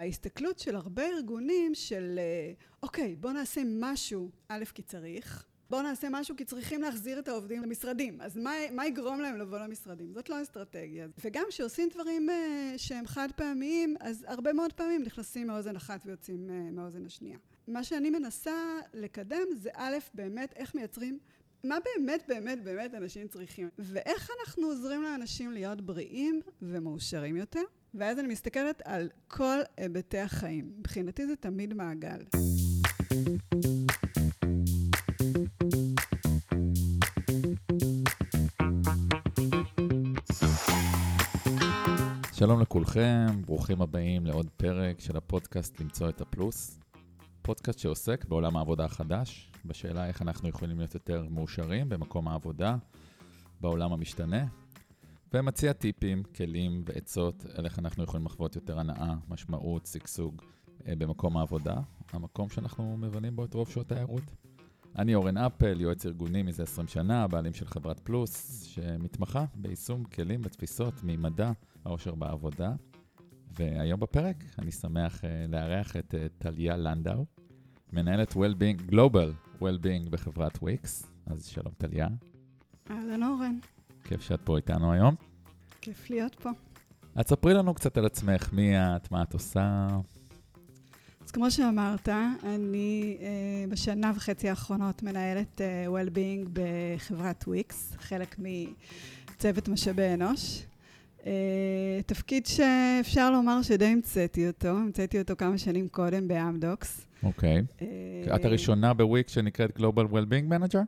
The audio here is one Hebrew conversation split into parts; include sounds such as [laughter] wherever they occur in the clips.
ההסתכלות של הרבה ארגונים של אה, אוקיי, בוא נעשה משהו, א', כי צריך, בואו נעשה משהו כי צריכים להחזיר את העובדים למשרדים. אז מה, מה יגרום להם לבוא למשרדים? זאת לא אסטרטגיה. וגם כשעושים דברים uh, שהם חד פעמיים, אז הרבה מאוד פעמים נכנסים מאוזן אחת ויוצאים uh, מהאוזן השנייה. מה שאני מנסה לקדם זה א', באמת איך מייצרים מה באמת באמת באמת אנשים צריכים, ואיך אנחנו עוזרים לאנשים להיות בריאים ומאושרים יותר. ואז אני מסתכלת על כל היבטי החיים. מבחינתי זה תמיד מעגל. שלום לכולכם, ברוכים הבאים לעוד פרק של הפודקאסט למצוא את הפלוס. פודקאסט שעוסק בעולם העבודה החדש, בשאלה איך אנחנו יכולים להיות יותר מאושרים במקום העבודה, בעולם המשתנה, ומציע טיפים, כלים ועצות על איך אנחנו יכולים לחוות יותר הנאה, משמעות, שגשוג אה, במקום העבודה, המקום שאנחנו מבלים בו את רוב שעות הערות. אני אורן אפל, יועץ ארגוני מזה 20 שנה, בעלים של חברת פלוס, שמתמחה ביישום כלים ותפיסות ממדע העושר בעבודה. והיום בפרק אני שמח uh, לארח את uh, טליה לנדאו, מנהלת Well-being, Global Well-being בחברת וויקס. אז שלום טליה. אהלן אורן. כיף שאת פה איתנו היום. כיף להיות פה. אז ספרי לנו קצת על עצמך, מי את, מה את עושה. אז כמו שאמרת, אני uh, בשנה וחצי האחרונות מנהלת uh, Well-being בחברת וויקס, חלק מצוות משאבי אנוש. Uh, תפקיד שאפשר לומר שדי המצאתי אותו, המצאתי אותו כמה שנים קודם באמדוקס. אוקיי. Okay. Uh, את הראשונה בוויקס שנקראת Global Well-being Manager?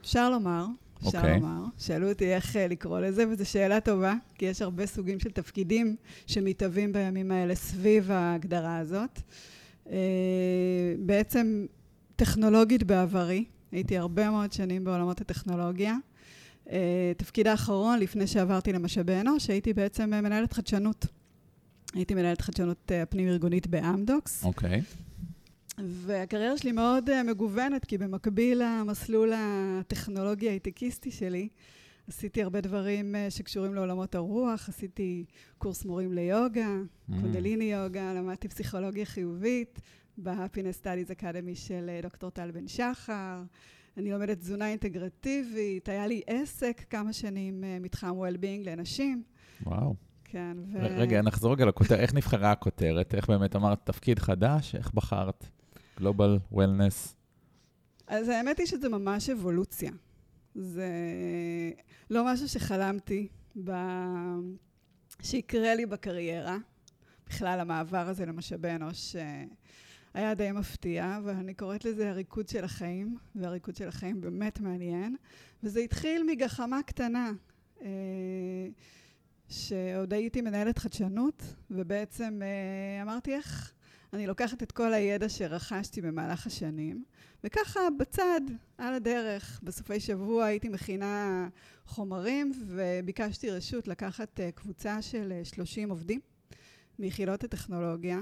אפשר לומר. אפשר okay. אוקיי. לומר. שאלו אותי איך לקרוא לזה, וזו שאלה טובה, כי יש הרבה סוגים של תפקידים שמתהווים בימים האלה סביב ההגדרה הזאת. אה, בעצם טכנולוגית בעברי, הייתי הרבה מאוד שנים בעולמות הטכנולוגיה. אה, תפקיד האחרון, לפני שעברתי למשאבי אנוש, הייתי בעצם מנהלת חדשנות. הייתי מנהלת חדשנות אה, הפנים-ארגונית באמדוקס. אוקיי. Okay. והקריירה שלי מאוד מגוונת, כי במקביל למסלול הטכנולוגי הייטקיסטי שלי, עשיתי הרבה דברים שקשורים לעולמות הרוח, עשיתי קורס מורים ליוגה, mm. קונדליני יוגה, למדתי פסיכולוגיה חיובית ב-Happiness Studies Academy של דוקטור טל בן שחר. אני לומדת תזונה אינטגרטיבית, היה לי עסק כמה שנים, מתחם well-being לנשים. וואו. כן, ו... רגע, נחזור רגע לכותרת, איך נבחרה הכותרת? איך באמת אמרת תפקיד חדש? איך בחרת? Global Wellness? אז האמת היא שזה ממש אבולוציה. זה לא משהו שחלמתי ב... שיקרה לי בקריירה. בכלל, המעבר הזה למשאבי אנוש אה, היה די מפתיע, ואני קוראת לזה הריקוד של החיים, והריקוד של החיים באמת מעניין. וזה התחיל מגחמה קטנה, אה, שעוד הייתי מנהלת חדשנות, ובעצם אה, אמרתי איך אני לוקחת את כל הידע שרכשתי במהלך השנים, וככה בצד, על הדרך, בסופי שבוע הייתי מכינה חומרים וביקשתי רשות לקחת אה, קבוצה של 30 אה, עובדים מיחידות הטכנולוגיה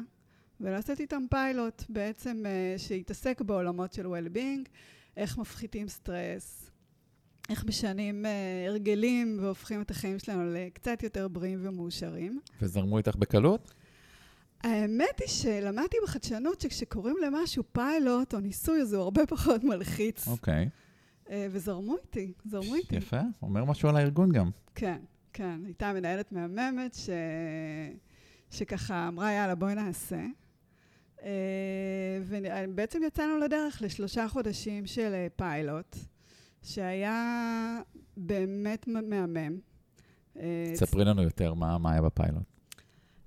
ולעשות איתם פיילוט בעצם אה, שהתעסק בעולמות של well-being, איך מפחיתים סטרס, איך משנים הרגלים והופכים את החיים שלנו לקצת יותר בריאים ומאושרים. וזרמו איתך בקלות? האמת היא שלמדתי בחדשנות שכשקוראים למשהו פיילוט או ניסוי, אז הוא הרבה [laughs] פחות מלחיץ. אוקיי. Okay. אה, וזרמו איתי, זרמו איתי. יפה, אומר משהו על הארגון גם. כן, כן. הייתה מנהלת מהממת ש... שככה אמרה, יאללה, בואי נעשה. אה, ובעצם יצאנו לדרך לשלושה חודשים של אה, פיילוט, שהיה באמת מהמם. ספרי לנו יותר מה, מה היה בפיילוט.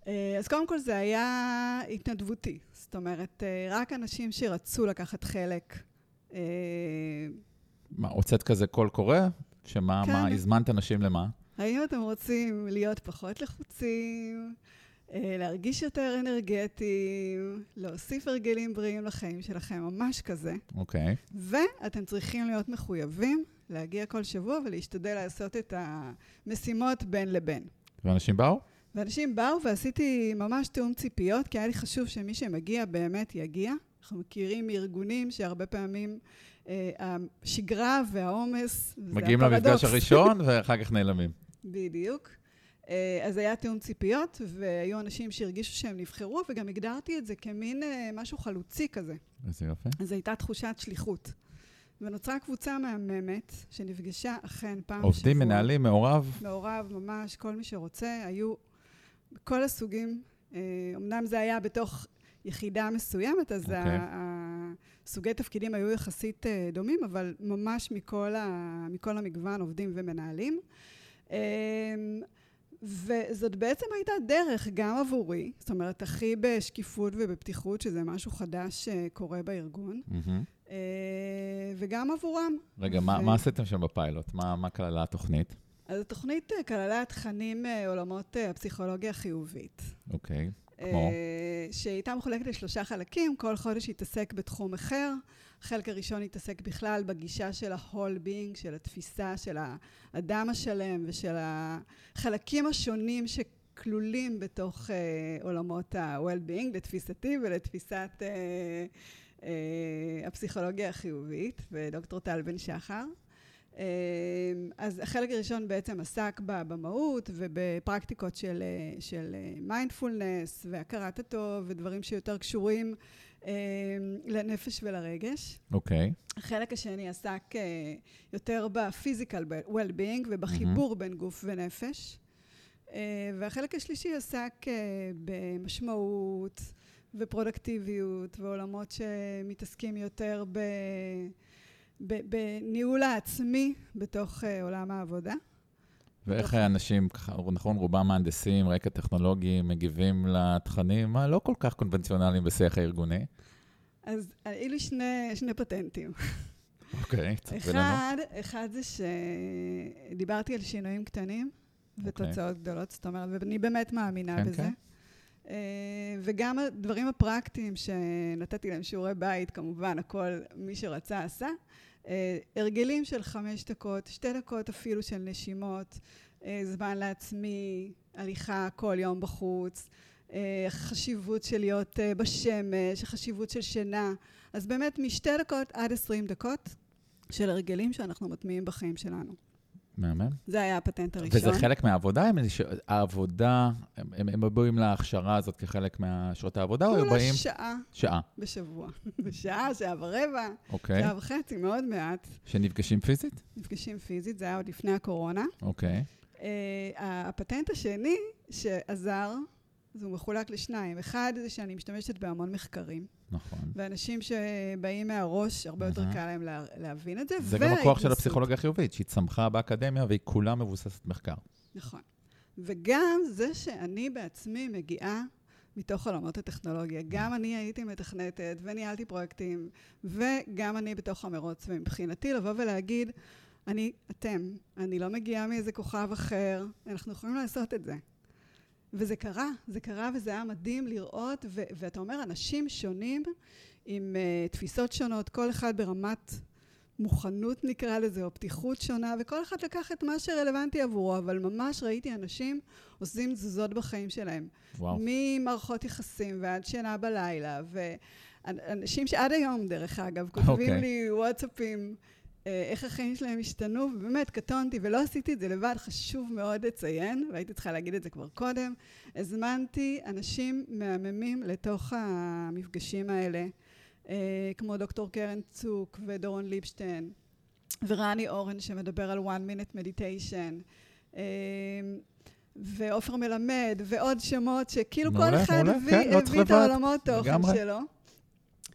אה, אז קודם כל זה היה התנדבותי, זאת אומרת, אה, רק אנשים שרצו לקחת חלק. אה, מה, הוצאת כזה קול קורא? שמה, כן. מה, הזמנת אנשים למה? האם אתם רוצים להיות פחות לחוצים, להרגיש יותר אנרגטיים, להוסיף הרגלים בריאים לחיים שלכם, ממש כזה. אוקיי. Okay. ואתם צריכים להיות מחויבים להגיע כל שבוע ולהשתדל לעשות את המשימות בין לבין. ואנשים באו? ואנשים באו ועשיתי ממש תיאום ציפיות, כי היה לי חשוב שמי שמגיע באמת יגיע. אנחנו מכירים ארגונים שהרבה פעמים אה, השגרה והעומס, מגיעים למפגש הראשון ואחר כך נעלמים. [laughs] בדיוק. אה, אז היה תיאום ציפיות, והיו אנשים שהרגישו שהם נבחרו, וגם הגדרתי את זה כמין אה, משהו חלוצי כזה. איזה יופי. אז הייתה תחושת שליחות. ונוצרה קבוצה מהממת, שנפגשה אכן פעם עובדים, בשבוע. מנהלים, מעורב? מעורב ממש, כל מי שרוצה, היו כל הסוגים. אה, אמנם זה היה בתוך יחידה מסוימת, אז אוקיי. ה- הסוגי תפקידים היו יחסית אה, דומים, אבל ממש מכל, ה, מכל המגוון עובדים ומנהלים. אה, וזאת בעצם הייתה דרך גם עבורי, זאת אומרת, הכי בשקיפות ובפתיחות, שזה משהו חדש שקורה בארגון. אה, וגם עבורם. רגע, מה ו- מה עשיתם שם בפיילוט? מה מה כללה התוכנית? אז התוכנית אה, כללה תכנים מעולמות אה, הפסיכולוגיה החיובית. אוקיי. כמו? אה, שהייתה מחולקת לשלושה חלקים, כל חודש התעסק בתחום אחר. החלק הראשון התעסק בכלל בגישה של ה-whole being, של התפיסה של האדם השלם ושל החלקים השונים שכלולים בתוך אה, עולמות ה-well-being, לתפיסתי ולתפיסת אה, אה, הפסיכולוגיה החיובית, ודוקטור טל בן שחר. אה, אז החלק הראשון בעצם עסק במהות ובפרקטיקות של, של מיינדפולנס והכרת הטוב ודברים שיותר קשורים אה, לנפש ולרגש. אוקיי. החלק השני עסק אה, יותר בפיזיקל well-being ובחיבור בין גוף ונפש. אה, והחלק השלישי עסק אה, במשמעות ופרודקטיביות ועולמות שמתעסקים יותר ב... בניהול העצמי בתוך אה, עולם העבודה. ואיך האנשים, ככה, נכון, רובם מהנדסים, רקע טכנולוגי, מגיבים לתכנים הלא כל כך קונבנציונליים בשיח הארגוני? אז היו לי שני, שני פטנטים. אוקיי, תספרי לנו. אחד, אחד זה שדיברתי על שינויים קטנים ותוצאות גדולות, זאת אומרת, ואני באמת מאמינה כן, בזה. כן. אה, וגם הדברים הפרקטיים שנתתי להם שיעורי בית, כמובן, הכל מי שרצה עשה. אה, הרגלים של חמש דקות, שתי דקות אפילו של נשימות, אה, זמן לעצמי, הליכה כל יום בחוץ, אה, חשיבות של להיות בשמש, חשיבות של שינה. אז באמת משתי דקות עד עשרים דקות של הרגלים שאנחנו מטמיעים בחיים שלנו. מהמם. זה היה הפטנט הראשון. וזה חלק מהעבודה? הם העבודה, הם- הם הם באים להכשרה הזאת כחלק מהשעות העבודה, או הם כולה באים... שעה שעה. בשבוע. [laughs] בשעה, שעה ורבע, אוקיי. שעה וחצי, מאוד מעט. שנפגשים פיזית? נפגשים פיזית, זה היה עוד לפני הקורונה. אוקיי. Uh, הפטנט השני שעזר, אז הוא מחולק לשניים. אחד זה שאני משתמשת בהמון מחקרים, נכון. ואנשים שבאים מהראש, הרבה יותר. קל להם לה, להבין את זה. זה גם הכוח של. הפסיכולוגיה החיובית, שהיא צמחה באקדמיה והיא כולה מבוססת מחקר. נכון. וגם זה שאני בעצמי מגיעה מתוך עולמות הטכנולוגיה. גם אני הייתי מתכנתת וניהלתי פרויקטים, וגם אני בתוך המרוץ. ומבחינתי לבוא ולהגיד, אני, אתם, אני לא מגיעה מאיזה כוכב אחר, אנחנו יכולים לעשות את זה. וזה קרה, זה קרה וזה היה מדהים לראות, ו- ואתה אומר, אנשים שונים עם uh, תפיסות שונות, כל אחד ברמת מוכנות נקרא לזה, או פתיחות שונה, וכל אחד לקח את מה שרלוונטי עבורו, אבל ממש ראיתי אנשים עושים תזוזות בחיים שלהם. וואו. ממערכות יחסים ועד שינה בלילה, ואנשים שעד היום, דרך אגב, כותבים אוקיי. לי וואטסאפים, איך החיים שלהם השתנו, ובאמת, קטונתי, ולא עשיתי את זה לבד, חשוב מאוד לציין, והייתי צריכה להגיד את זה כבר קודם, הזמנתי אנשים מהממים לתוך המפגשים האלה, אה, כמו דוקטור קרן צוק ודורון ליבשטיין, ורני אורן שמדבר על one minute meditation, אה, ועופר מלמד, ועוד שמות שכאילו כל מעולה, אחד מעולה, הביא, כן, לא הביא את לבד, העולמות תוכן לגמרי. שלו.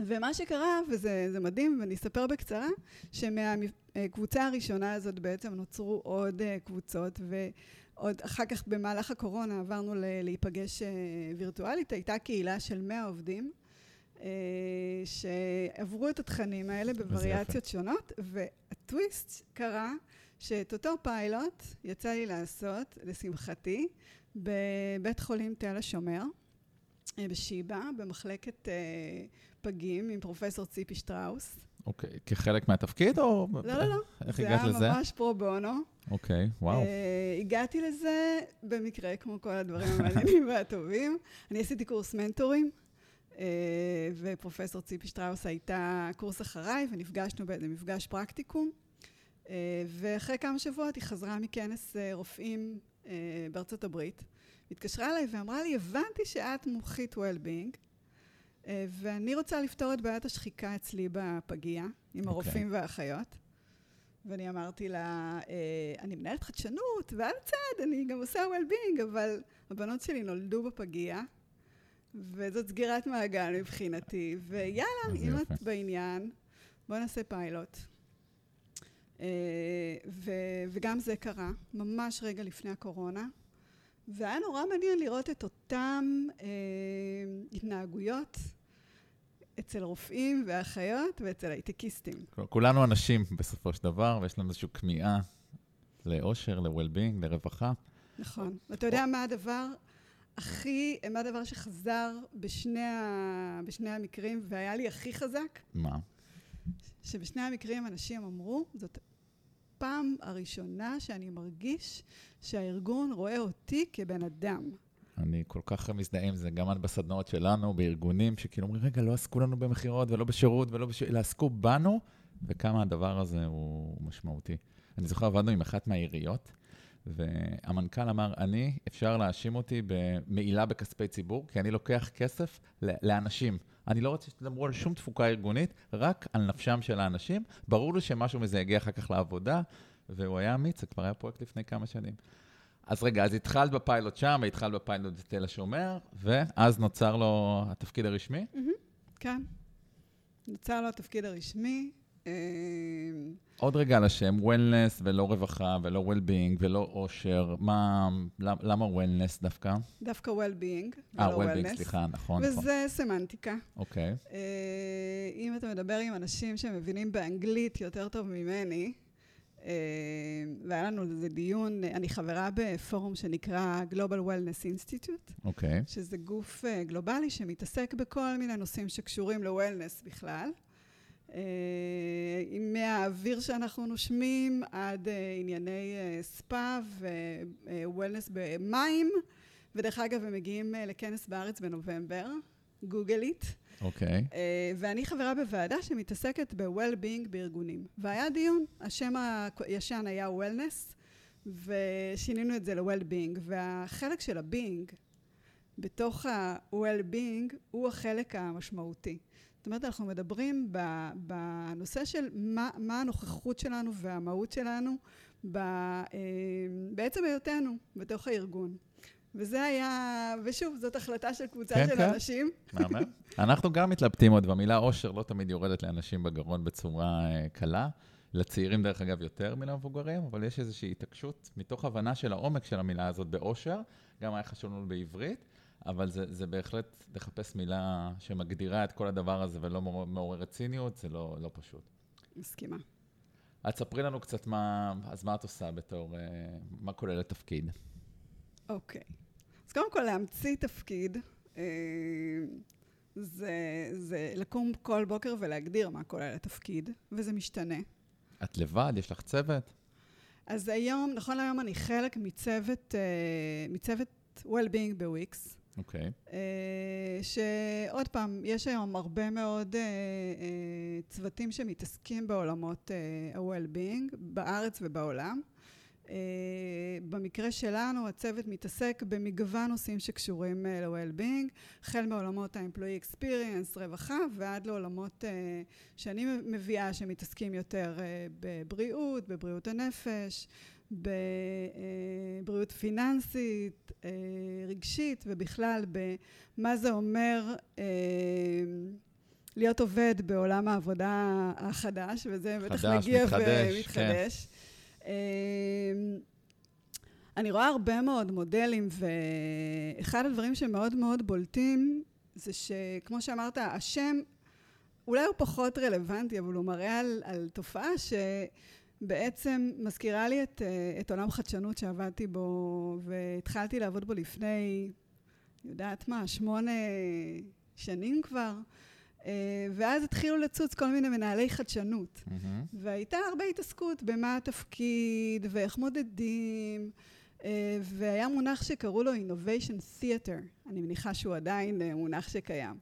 ומה שקרה, וזה זה מדהים, ואני אספר בקצרה, שמהקבוצה הראשונה הזאת בעצם נוצרו עוד אה, קבוצות, ועוד אחר כך במהלך הקורונה עברנו להיפגש אה, וירטואלית, הייתה קהילה של 100 עובדים. אה, שעברו את התכנים האלה בווריאציות שונות, והטוויסט קרה שאת אותו פיילוט יצא לי לעשות, לשמחתי, בבית חולים תל השומר, בשיבא, במחלקת פגים עם פרופסור ציפי שטראוס. אוקיי, כחלק מהתפקיד, או... לא, לא, לא. איך זה הגעת לזה? היה ממש פרו בונו. אוקיי, וואו. אה, הגעתי לזה במקרה, כמו כל הדברים המעניינים והטובים. אני עשיתי קורס מנטורים, אה, ופרופסור ציפי שטראוס הייתה קורס אחריי, ונפגשנו באיזה מפגש פרקטיקום. אה, ואחרי כמה שבועות היא חזרה מכנס אה, רופאים אה, בארצות הברית, התקשרה אליי ואמרה לי, הבנתי שאת מומחית well-being, ואני רוצה לפתור את בעיית השחיקה אצלי בפגייה, עם okay. אוקיי. הרופאים והאחיות. ואני אמרתי לה, אה, אני מנהלת חדשנות, ועל הצד אני גם עושה well-being, אבל הבנות שלי נולדו בפגייה, וזאת סגירת מעגל מבחינתי, ויאללה, אם יופי. את בעניין, בואי נעשה פיילוט. אה, ו- וגם זה קרה, ממש רגע לפני הקורונה, והיה נורא מעניין לראות את אותן אה, התנהגויות אצל רופאים ואחיות ואצל הייטקיסטים. כולנו אנשים בסופו של דבר, ויש לנו איזושהי כמיהה לאושר, ל-well-being, לרווחה. נכון. ואתה יודע מה הדבר הכי, מה הדבר שחזר בשני, ה, בשני המקרים והיה לי הכי חזק? מה? שבשני המקרים אנשים אמרו, זאת פעם הראשונה שאני מרגיש שהארגון רואה אותי כבן אדם. אני כל כך מזדהה עם זה, גם בסדנאות שלנו, בארגונים, שכאילו אומרים, רגע, לא עסקו לנו במכירות ולא בשירות ולא בש... אלא עסקו בנו, וכמה הדבר הזה הוא משמעותי. אני זוכר, עבדנו עם אחת מהעיריות, והמנכ"ל אמר, אני, אפשר להאשים אותי במעילה בכספי ציבור, כי אני לוקח כסף לאנשים. אני לא רוצה שתדברו על שום תפוקה ארגונית, רק על נפשם של האנשים. ברור לי שמשהו מזה יגיע אחר כך לעבודה, והוא היה אמיץ, זה כבר היה פרויקט לפני כמה שנים. אז רגע, אז התחלת בפיילוט שם, והתחלת בפיילוט בתל השומר, ואז נוצר לו התפקיד הרשמי? כן. נוצר לו התפקיד הרשמי. אה, עוד רגע על השם, וולנס ולא רווחה ולא well-being ולא אושר, מה, למ- למה וולנס דווקא? דווקא well-being, אה, well-being, wellness. סליחה, נכון, נכון. וזה סמנטיקה. אוקיי, אה, אם אתה מדבר עם אנשים שמבינים באנגלית יותר טוב ממני, אה, והיה לנו איזה דיון, אני חברה בפורום שנקרא Global Wellness Institute, אוקיי. שזה גוף אה, גלובלי שמתעסק בכל מיני נושאים שקשורים ל-Wellness בכלל. אה, מהאוויר שאנחנו נושמים עד אה, ענייני אה, ספא ו-Wellness במים, ודרך אגב, הם מגיעים לכנס בארץ בנובמבר, גוגלית. אוקיי. אה, ואני חברה בוועדה שמתעסקת ב-well-being בארגונים. והיה דיון, השם הישן היה wellness, ושינינו את זה ל-well-being. והחלק של ה-being בתוך ה-well-being הוא החלק המשמעותי. זאת אומרת, אנחנו מדברים בנושא של מה, מה הנוכחות שלנו והמהות שלנו ב, אה, בעצם היותנו בתוך הארגון. וזה היה, ושוב, זאת החלטה של קבוצה כן, של כן. אנשים. מהמם. [laughs] אנחנו גם מתלבטים עוד, והמילה אושר לא תמיד יורדת לאנשים בגרון בצורה אה, קלה. לצעירים, דרך אגב, יותר מלמבוגרים, אבל יש איזושהי התעקשות מתוך הבנה של העומק של המילה הזאת באושר. גם היה חשוב לנו בעברית, אבל זה, זה בהחלט לחפש מילה שמגדירה את כל הדבר הזה ולא מעור- מעוררת ציניות, זה לא, לא פשוט. מסכימה. אז ספרי לנו קצת מה, אז מה את עושה בתור, אה, מה כולל התפקיד? אוקיי. אז קודם כל, להמציא תפקיד, אה, זה, זה לקום כל בוקר ולהגדיר מה כולל התפקיד, וזה משתנה. את לבד? יש לך צוות? אז היום, נכון להיום אני חלק מצוות, אה, מצוות well-being בוויקס. אוקיי. אה, שעוד פעם, יש היום הרבה מאוד אה, אה, צוותים שמתעסקים בעולמות ה-well-being, בארץ ובעולם. במקרה שלנו, הצוות מתעסק במגוון נושאים שקשורים ל-well-being, החל מעולמות ה-employee experience, רווחה, ועד לעולמות שאני מביאה שמתעסקים יותר בבריאות, בבריאות הנפש, בבריאות פיננסית, אה, רגשית, ובכלל במה זה אומר אה, להיות עובד בעולם העבודה החדש, וזה בטח חדש, מגיע מתחדש, ומתחדש. אה, אני רואה הרבה מאוד מודלים, ואחד הדברים שמאוד מאוד בולטים זה שכמו שאמרת, השם אולי הוא פחות רלוונטי, אבל הוא מראה על, על תופעה שבעצם מזכירה לי את, אה, את עולם חדשנות שעבדתי בו, והתחלתי לעבוד בו לפני, יודעת מה, שמונה שנים כבר, אה, ואז התחילו לצוץ כל מיני מנהלי חדשנות. מהמם. והייתה הרבה התעסקות במה התפקיד ואיך מודדים, אה, והיה מונח שקראו לו Innovation Theater, אני מניחה שהוא עדיין מונח שקיים.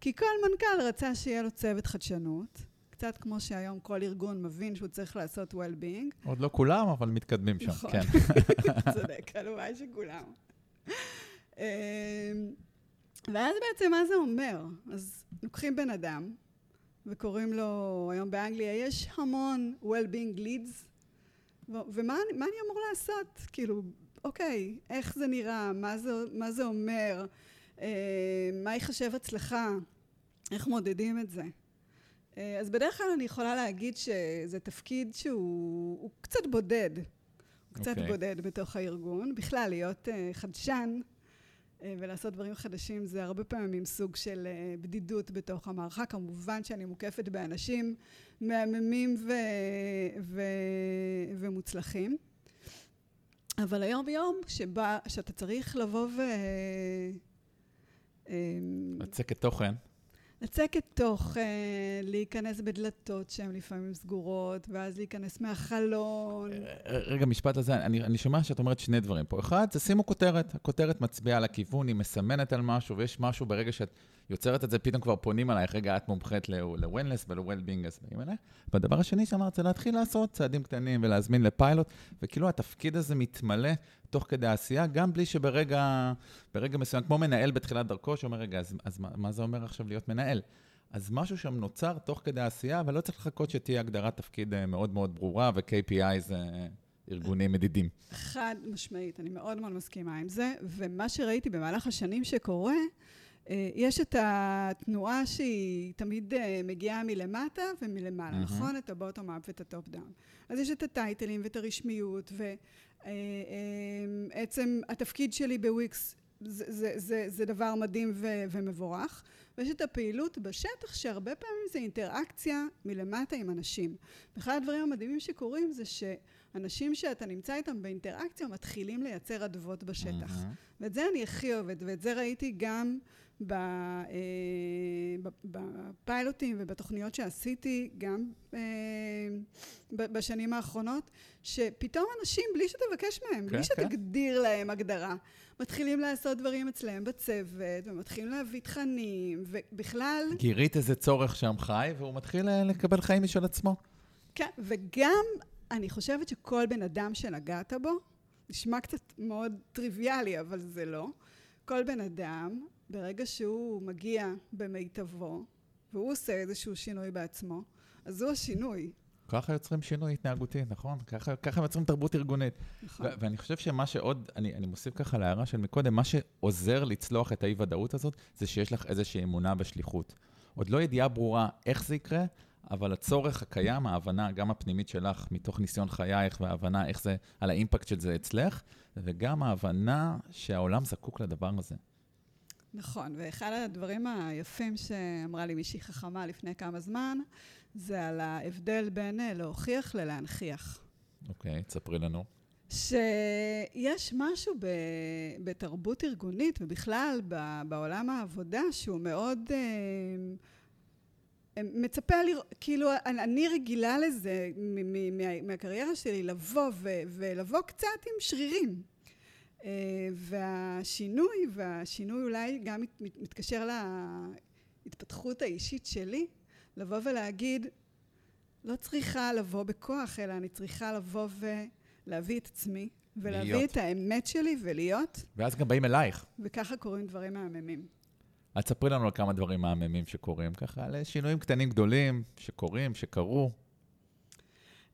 כי כל מנכ"ל רצה שיהיה לו צוות חדשנות, קצת כמו שהיום כל ארגון מבין שהוא צריך לעשות well-being. עוד לא כולם, אבל מתקדמים שם, נכון. כן. [laughs] צודק, הלוואי שכולם. אמ, ואז בעצם מה זה אומר? אז לוקחים בן אדם, וקוראים לו, היום באנגליה יש המון well-being leads, ומה אני- מה אני אמור לעשות? כאילו, אוקיי, איך זה נראה? מה זה, מה זה אומר? אה, מה ייחשב הצלחה? איך מודדים את זה? אה, אז בדרך כלל אני יכולה להגיד שזה תפקיד שהוא הוא קצת בודד. הוא קצת אוקיי. בודד בתוך הארגון. בכלל, להיות אה, חדשן אה, ולעשות דברים חדשים זה הרבה פעמים סוג של בדידות בתוך המערכה. כמובן שאני מוקפת באנשים מהממים ו- ו- ומוצלחים. אבל היום ביום שבה, שאתה צריך לבוא ו... לצקת תוכן. לצקת תוכן, להיכנס בדלתות שהן לפעמים סגורות, ואז להיכנס מהחלון. רגע, משפט לזה, אני, אני שומע שאת אומרת שני דברים פה. אחד, זה שימו כותרת. הכותרת מצביעה על הכיוון, היא מסמנת על משהו, ויש משהו ברגע שאת יוצרת את זה, פתאום כבר פונים עלייך, רגע, את מומחית ל-wellness ול-well-being, אז באים אלייך. והדבר השני שאמרת, זה להתחיל לעשות צעדים קטנים ולהזמין לפיילוט, וכאילו התפקיד הזה מתמלא תוך כדי העשייה, גם בלי שברגע ברגע מסוים, כמו מנהל בתחילת דרכו, שאומר, רגע, אז, אז מה, מה זה אומר עכשיו להיות מנהל? אז משהו שם נוצר תוך כדי העשייה, אבל לא צריך לחכות שתהיה הגדרת תפקיד אה, מאוד מאוד ברורה, ו-KPI זה אה, ארגונים מדידים. חד משמעית, אני מאוד מאוד מסכימה עם זה, ומה שראיתי במהלך השנים שקורה, יש את התנועה שהיא תמיד אה, מגיעה מלמטה ומלמעלה, מהמם. נכון? את ה bottom up ואת ה top down. אז יש את הטייטלים ואת הרשמיות, ועצם התפקיד שלי בוויקס זה, זה, זה, זה דבר מדהים ו, ומבורך, ויש את הפעילות בשטח שהרבה פעמים זה אינטראקציה מלמטה עם אנשים. ואחד הדברים המדהימים שקורים זה שאנשים שאתה נמצא איתם באינטראקציה מתחילים לייצר אדוות בשטח. מהמם. ואת זה אני הכי אוהבת, ואת זה ראיתי גם אה, בפיילוטים ובתוכניות שעשיתי, גם אה, בשנים האחרונות, שפתאום אנשים, בלי שתבקש מהם, כן, בלי כן. שתגדיר להם הגדרה, מתחילים לעשות דברים אצלם בצוות, ומתחילים להביא תכנים, ובכלל, גירית איזה צורך שם חי, והוא מתחיל אה, לקבל חיים משל עצמו. כן, וגם אני חושבת שכל בן אדם שנגעת בו, נשמע קצת מאוד טריוויאלי, אבל זה לא. כל בן אדם, ברגע שהוא מגיע במיטבו, והוא עושה איזשהו שינוי בעצמו, אז הוא השינוי. ככה יוצרים שינוי התנהגותי, נכון? ככה, ככה יוצרים תרבות ארגונית. נכון. ואני חושב שמה שעוד, אני, אני מוסיף ככה להערה של מקודם, מה שעוזר לצלוח את האי-ודאות הזאת, זה שיש לך איזושהי אמונה בשליחות. עוד לא ידיעה ברורה איך זה יקרה, אבל הצורך הקיים, ההבנה, גם הפנימית שלך, מתוך ניסיון חייך, וההבנה איך זה, על האימפקט של זה אצלך, וגם ההבנה שהעולם זקוק לדבר הזה. נכון, ואחד הדברים היפים שאמרה לי מישהי חכמה לפני כמה זמן, זה על ההבדל בין אה, להוכיח ללהנכיח. אוקיי, תספרי לנו. שיש משהו ב, בתרבות ארגונית ובכלל ב, בעולם העבודה שהוא מאוד אה, מצפה לראות, כאילו אני, רגילה לזה מהקריירה שלי לבוא ו, ולבוא קצת עם שרירים והשינוי והשינוי אולי גם מת, מת, מתקשר להתפתחות האישית שלי לבוא ולהגיד לא צריכה לבוא בכוח אלא אני צריכה לבוא ו... להביא את עצמי, ולהביא להיות. את האמת שלי ולהיות, ואז גם באים אלייך. וככה קורים דברים מהממים. אז תספרי לנו על כמה דברים מהממים שקורים, ככה, על שינויים קטנים גדולים שקורים, שקרו.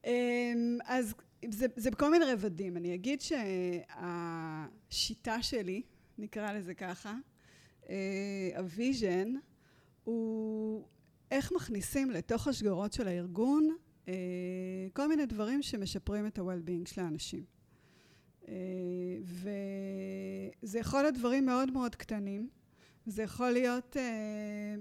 אמ, אז זה, זה בכל מיני רבדים. אני אגיד שהשיטה שלי, נקרא לזה ככה, אה, ה vision, הוא איך מכניסים לתוך השגרות של הארגון אה, כל מיני דברים שמשפרים את ה-well-being של האנשים. אה, וזה יכול להיות דברים מאוד מאוד קטנים. זה יכול להיות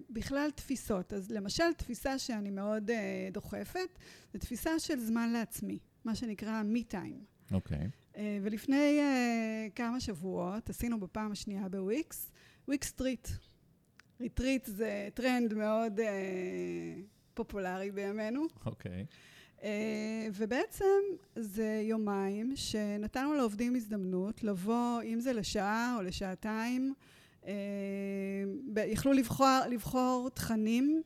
בכלל תפיסות. אז למשל, תפיסה שאני מאוד דוחפת, זה תפיסה של זמן לעצמי, מה שנקרא me-time. אוקיי. אה, ולפני אה, כמה שבועות עשינו בפעם השנייה בוויקס, וויקס-treat. retreat זה טרנד מאוד אה, פופולרי בימינו. אוקיי. אה, ובעצם זה יומיים שנתנו לעובדים הזדמנות לבוא, אם זה לשעה או לשעתיים, ב- יכלו לבחור, לבחור תכנים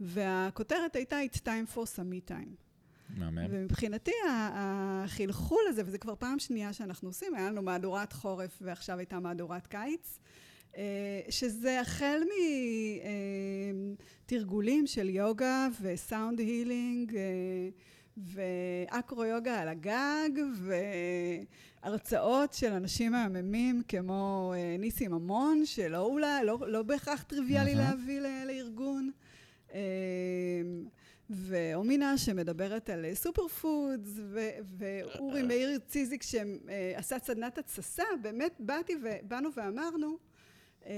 והכותרת הייתה It's time for some me time. מהמם. ומבחינתי החלחול הזה, וזה כבר פעם שנייה שאנחנו עושים, היה לנו מהדורת חורף ועכשיו הייתה מהדורת קיץ, אה, שזה החל מתרגולים של יוגה וסאונד הילינג אה, ואקרו יוגה על הגג והרצאות של אנשים מהממים כמו אה, ניסי ממון, שלא אולי, לא, לא בהכרח טריוויאלי. להביא לארגון. ואומינה שמדברת על סופר פודס, ואורי מאיר ציזיק שעשה סדנת התססה, באמת באתי ובאנו ואמרנו, אה,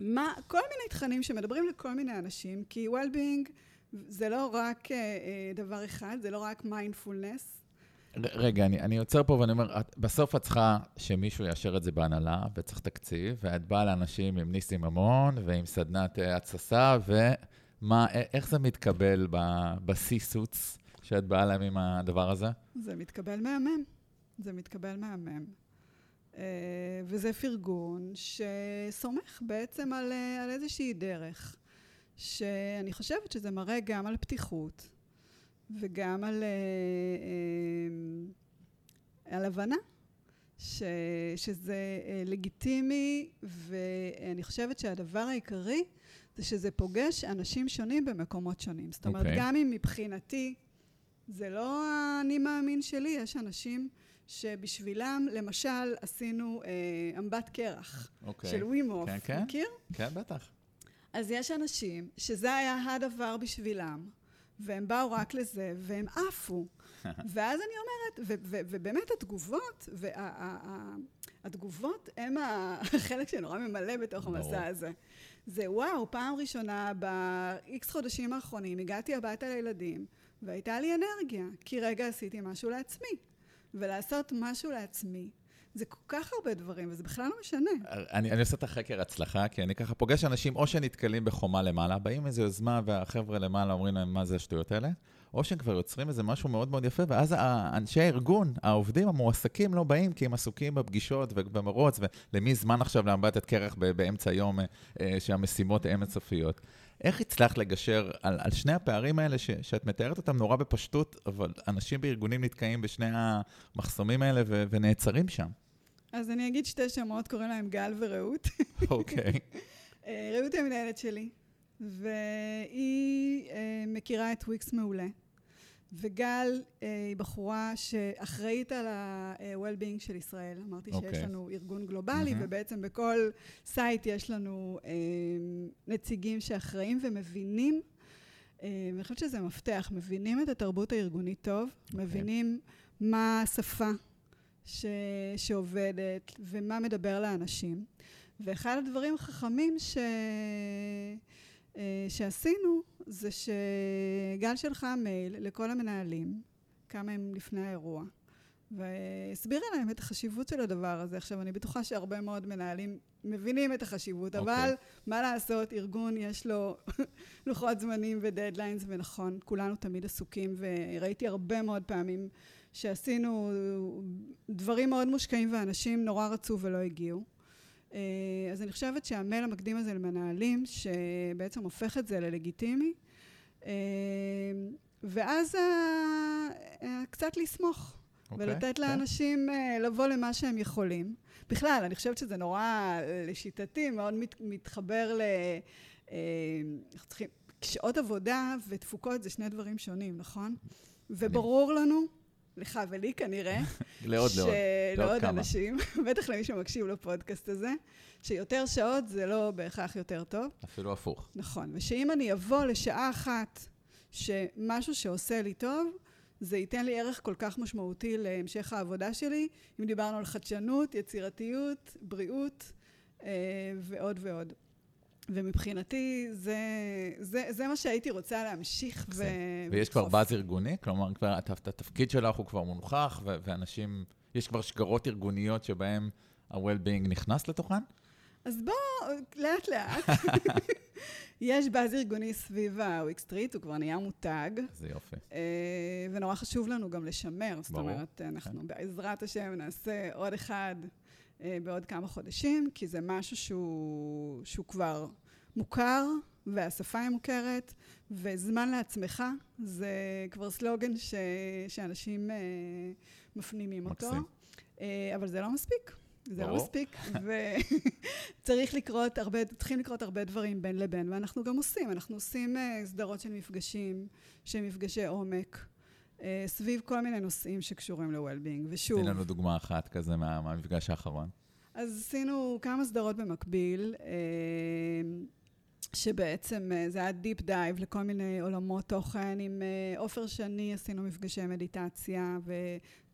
מה, כל מיני תכנים שמדברים לכל מיני אנשים, כי well-being זה לא רק אה, אה, דבר אחד, זה לא רק מיינדפולנס. רגע, אני, אני עוצר פה ואני אומר, את, בסוף את צריכה שמישהו יאשר את זה בהנהלה, וצריך תקציב, ואת באה לאנשים עם ניסים ממון ועם סדנת אה, התססה, ומה, א- איך זה מתקבל בסי-סוץ שאת באה להם עם הדבר הזה? זה מתקבל מהמם. זה מתקבל מהמם. אה, וזה פרגון שסומך בעצם על, אה, על איזושהי דרך, שאני חושבת שזה מראה גם על פתיחות וגם על, אה, על הבנה ש, שזה לגיטימי, ואני חושבת שהדבר העיקרי שזה פוגש אנשים שונים במקומות שונים. זאת אומרת, אוקיי. גם אם מבחינתי זה לא האני מאמין שלי, יש אנשים שבשבילם, למשל, עשינו אה, אמבט קרח אוקיי. של ווימוף, כן, כן. מכיר? כן, בטח. אז יש אנשים שזה היה הדבר בשבילם, והם באו רק לזה, והם עפו. [laughs] ואז אני אומרת, ו- ו- ובאמת התגובות, והתגובות הם [laughs] החלק שנורא ממלא בתוך. המסע הזה. זה וואו, פעם ראשונה ב-X חודשים האחרונים הגעתי הביתה לילדים, והייתה לי אנרגיה, כי רגע עשיתי משהו לעצמי. ולעשות משהו לעצמי, זה כל כך הרבה דברים, וזה בכלל לא משנה. אני, אני עושה את החקר הצלחה, כי אני ככה פוגש אנשים או שנתקלים בחומה למעלה, באים איזו יוזמה והחבר'ה למעלה אומרים להם מה זה השטויות האלה, או שהם כבר יוצרים איזה משהו מאוד מאוד יפה, ואז אנשי הארגון, העובדים, המועסקים לא באים כי הם עסוקים בפגישות ובמרוץ, ולמי זמן עכשיו לאמבטת קרח באמצע היום אה, אה, שהמשימות הן אינסופיות. איך הצלחת לגשר על, על שני הפערים האלה ש, שאת מתארת אותם נורא בפשטות, אבל אנשים בארגונים נתקעים בשני המחסומים האלה ו, ונעצרים שם? אז אני אגיד שתי שמות, קוראים להם גל ורעות. אוקיי. [laughs] אה, רעות היא המנהלת שלי, והיא אה, מכירה את וויקס מעולה. וגל אה, היא בחורה שאחראית על ה-well-being של ישראל. אמרתי שיש אוקיי. לנו ארגון גלובלי, מהמם. ובעצם בכל site יש לנו אה, נציגים שאחראים ומבינים. אה, ואני חושבת שזה מפתח, מבינים את התרבות הארגונית טוב, אוקיי. מבינים מה השפה ש... שעובדת ומה מדבר לאנשים. ואחד הדברים החכמים ש... אה, שעשינו זה שגל שלחה מייל לכל המנהלים כמה ימים לפני האירוע והסבירה להם את החשיבות של הדבר הזה. עכשיו, אני בטוחה שהרבה מאוד מנהלים מבינים את החשיבות, אוקיי. אבל מה לעשות, ארגון יש לו [laughs] לוחות זמנים ודדליינס, ונכון, כולנו תמיד עסוקים, וראיתי הרבה מאוד פעמים שעשינו דברים מאוד מושקעים ואנשים נורא רצו ולא הגיעו. אה, אז אני חושבת שהמייל המקדים הזה למנהלים, שבעצם הופך את זה ללגיטימי, אה, ואז אה, קצת לסמוך. אוקיי, ולתת כן. לאנשים לבוא למה שהם יכולים. בכלל, אני חושבת שזה נורא, לשיטתי, מאוד מת, מתחבר ל... שעות עבודה ותפוקות זה שני דברים שונים, נכון? וברור לנו, לך ולי כנראה, [laughs] לעוד, לעוד. לעוד לעוד כמה. אנשים, [laughs] בטח למי שמקשיב לפודקאסט הזה, שיותר שעות זה לא בהכרח יותר טוב. אפילו הפוך. נכון, ושאם אני אבוא לשעה אחת שמשהו שעושה לי טוב, זה ייתן לי ערך כל כך משמעותי להמשך העבודה שלי, אם דיברנו על חדשנות, יצירתיות, בריאות אה, ועוד ועוד. ומבחינתי זה, זה, זה מה שהייתי רוצה להמשיך ו... ויש כבר. באז ארגוני? כלומר, כבר הת- התפקיד שלך הוא כבר מונכח, ו- ואנשים, יש כבר שגרות ארגוניות שבהן ה-well-being נכנס לתוכן? אז בואו, לאט לאט. [laughs] יש באז ארגוני סביב ה-Wix Street, הוא כבר נהיה מותג. זה יופי. אה, ונורא חשוב לנו גם לשמר, זאת אומרת, אנחנו בעזרת השם נעשה עוד אחד בעוד כמה חודשים, כי זה משהו שהוא, שהוא כבר מוכר והשפה היא מוכרת, וזמן לעצמך, זה כבר סלוגן ש... שאנשים אה, מפנימים אותו. אה, אבל זה לא מספיק. זה ברור. לא מספיק, וצריך [laughs] לקרות הרבה, צריכים לקרות הרבה דברים בין לבין, ואנחנו גם עושים. אנחנו עושים אה, סדרות של מפגשים, שהם מפגשי עומק, אה, סביב כל מיני נושאים שקשורים ל-well-being. ושוב, תן לנו דוגמה אחת כזה מה- מהמפגש האחרון. אז עשינו כמה סדרות במקביל, אה, שבעצם אה, זה היה deep dive לכל מיני עולמות תוכן. עם אה, עופר שני עשינו מפגשי מדיטציה,